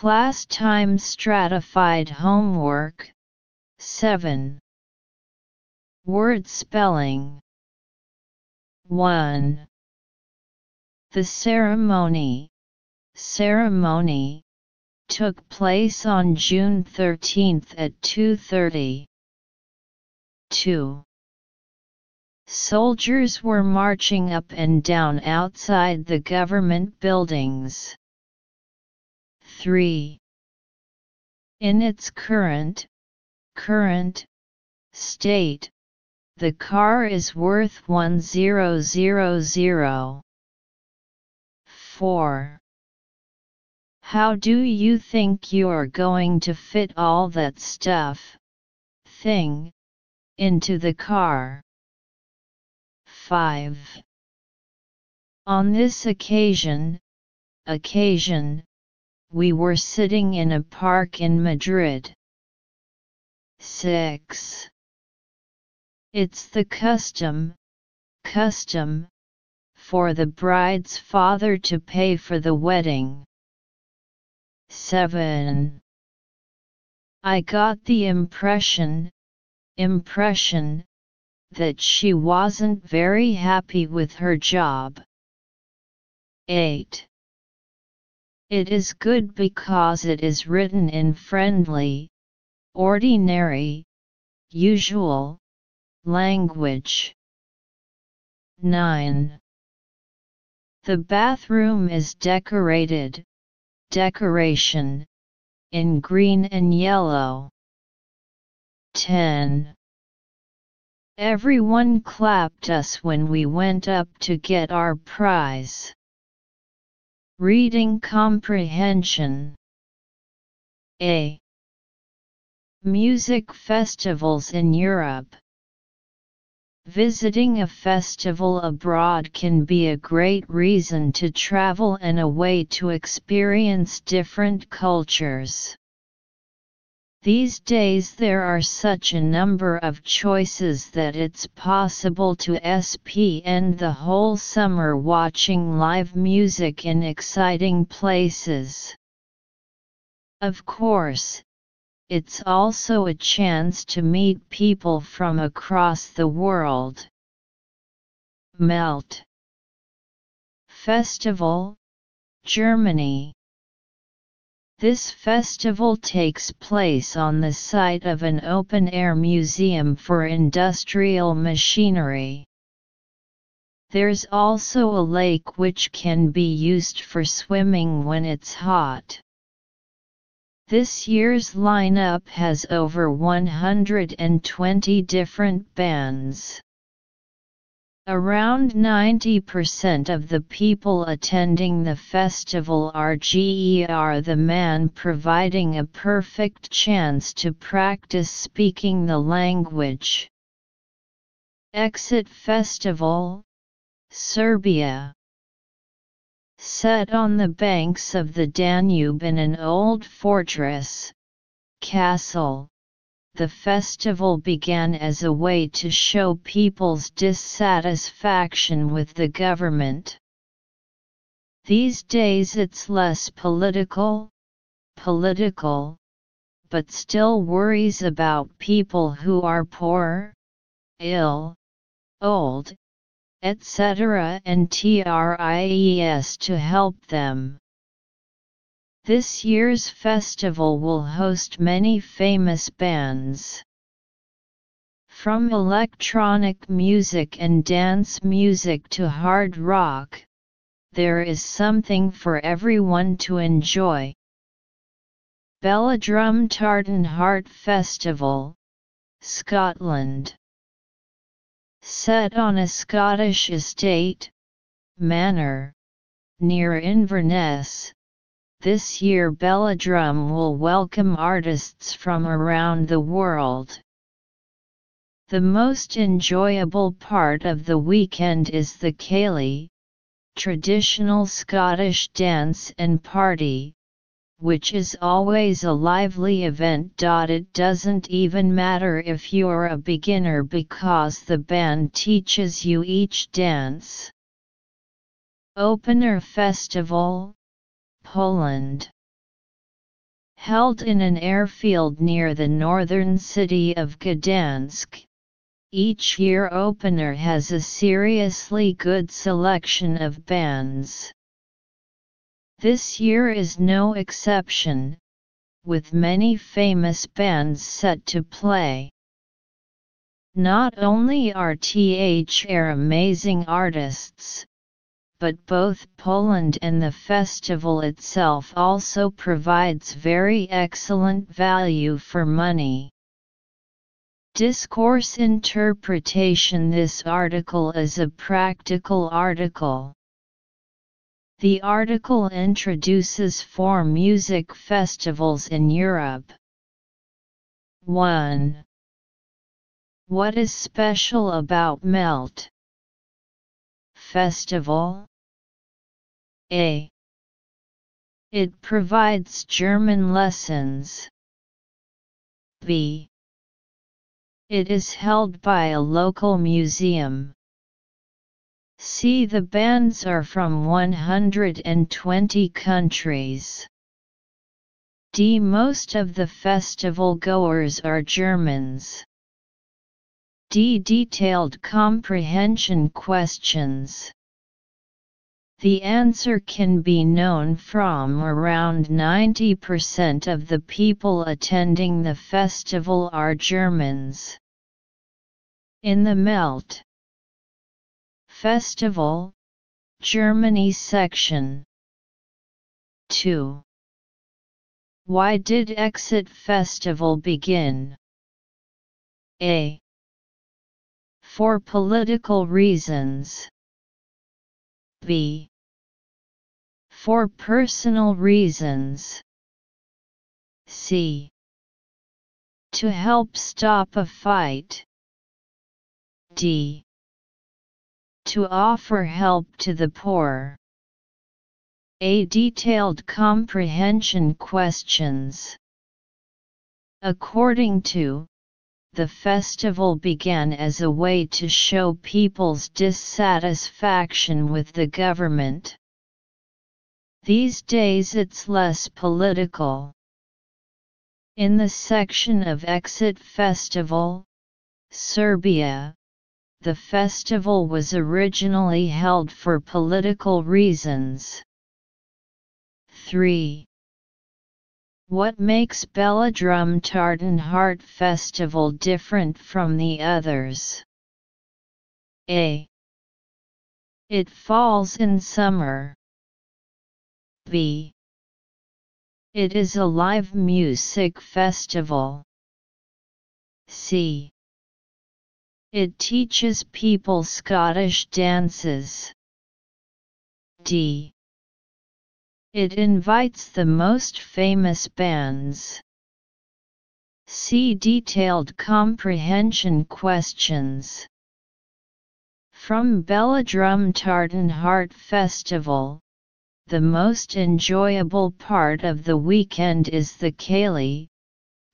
Class time stratified homework 7. Word spelling 1. The ceremony ceremony took place on June 13 at 2:30. 2. Soldiers were marching up and down outside the government buildings. 3. In its current, current, state, the car is worth 1000. 4. How do you think you're going to fit all that stuff, thing, into the car? 5. On this occasion, occasion, we were sitting in a park in Madrid. 6. It's the custom, custom, for the bride's father to pay for the wedding. 7. I got the impression, impression, that she wasn't very happy with her job. 8. It is good because it is written in friendly, ordinary, usual, language. 9. The bathroom is decorated, decoration, in green and yellow. 10. Everyone clapped us when we went up to get our prize. Reading comprehension A. Music festivals in Europe Visiting a festival abroad can be a great reason to travel and a way to experience different cultures. These days there are such a number of choices that it's possible to spend the whole summer watching live music in exciting places. Of course, it's also a chance to meet people from across the world. Melt Festival, Germany This festival takes place on the site of an open-air museum for industrial machinery. There's also a lake which can be used for swimming when it's hot. This year's lineup has over 120 different bands. Around 90% of the people attending the festival are GER the man providing a perfect chance to practice speaking the language. Exit Festival, Serbia Set on the banks of the Danube in an old fortress, castle, the festival began as a way to show people's dissatisfaction with the government. These days it's less political, political, but still worries about people who are poor, ill, old, etc. and TRIES to help them. This year's festival will host many famous bands. From electronic music and dance music to hard rock, there is something for everyone to enjoy. Belladrum Tartan Heart Festival, Scotland Set on a Scottish estate, manor, near Inverness, this year Belladrum will welcome artists from around the world. The most enjoyable part of the weekend is the Ceilidh, traditional Scottish dance and party, which is always a lively event. It doesn't even matter if you're a beginner because the band teaches you each dance. Opener Festival, Poland Held in an airfield near the northern city of Gdansk, each year opener has a seriously good selection of bands. This year is no exception, with many famous bands set to play. Not only are THR amazing artists, but both Poland and the festival itself also provides very excellent value for money. Discourse interpretation This article is a practical article. The article introduces four music festivals in Europe. 1. What is special about Melt? Festival? A. It provides German lessons. B. It is held by a local museum. See the bands are from 120 countries. D. Most of the festival goers are Germans. D. Detailed comprehension questions. The answer can be known from around 90% of the people attending the festival are Germans. In the Melt Festival, Germany section 2. Why did Exit Festival begin? A. For political reasons. B. For personal reasons. C. To help stop a fight. D. To offer help to the poor. A detailed comprehension questions. According to the festival began as a way to show people's dissatisfaction with the government. These days it's less political. In the section of Exit Festival, Serbia, the festival was originally held for political reasons. 3. What makes Belladrum Tartan Heart Festival different from the others? A. It falls in summer. B. It is a live music festival. C. It teaches people Scottish dances. D. It invites the most famous bands. See detailed comprehension questions. From Belladrum Tartan Heart Festival, the most enjoyable part of the weekend is the Ceilidh,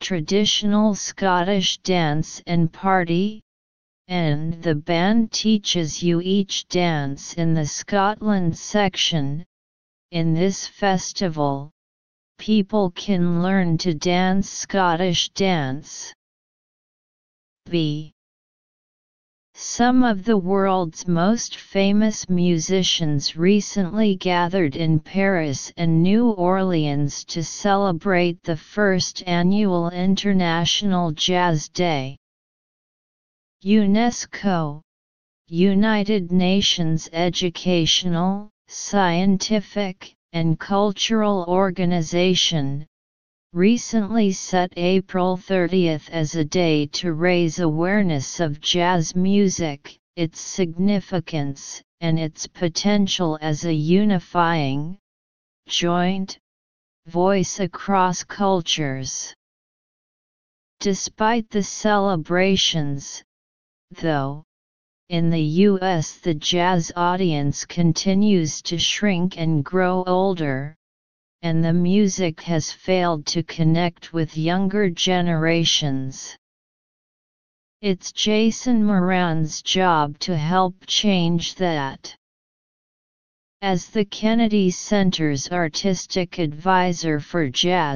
traditional Scottish dance and party, and the band teaches you each dance in the Scotland section, in this festival, people can learn to dance Scottish dance. B. Some of the world's most famous musicians recently gathered in Paris and New Orleans to celebrate the first annual International Jazz Day. UNESCO, United Nations Educational, Scientific, and Cultural Organization, recently set April 30 as a day to raise awareness of jazz music, its significance, and its potential as a unifying, joint, voice across cultures. Despite the celebrations, though, in the US the jazz audience continues to shrink and grow older, and the music has failed to connect with younger generations. It's Jason Moran's job to help change that. As the Kennedy Center's artistic advisor for jazz,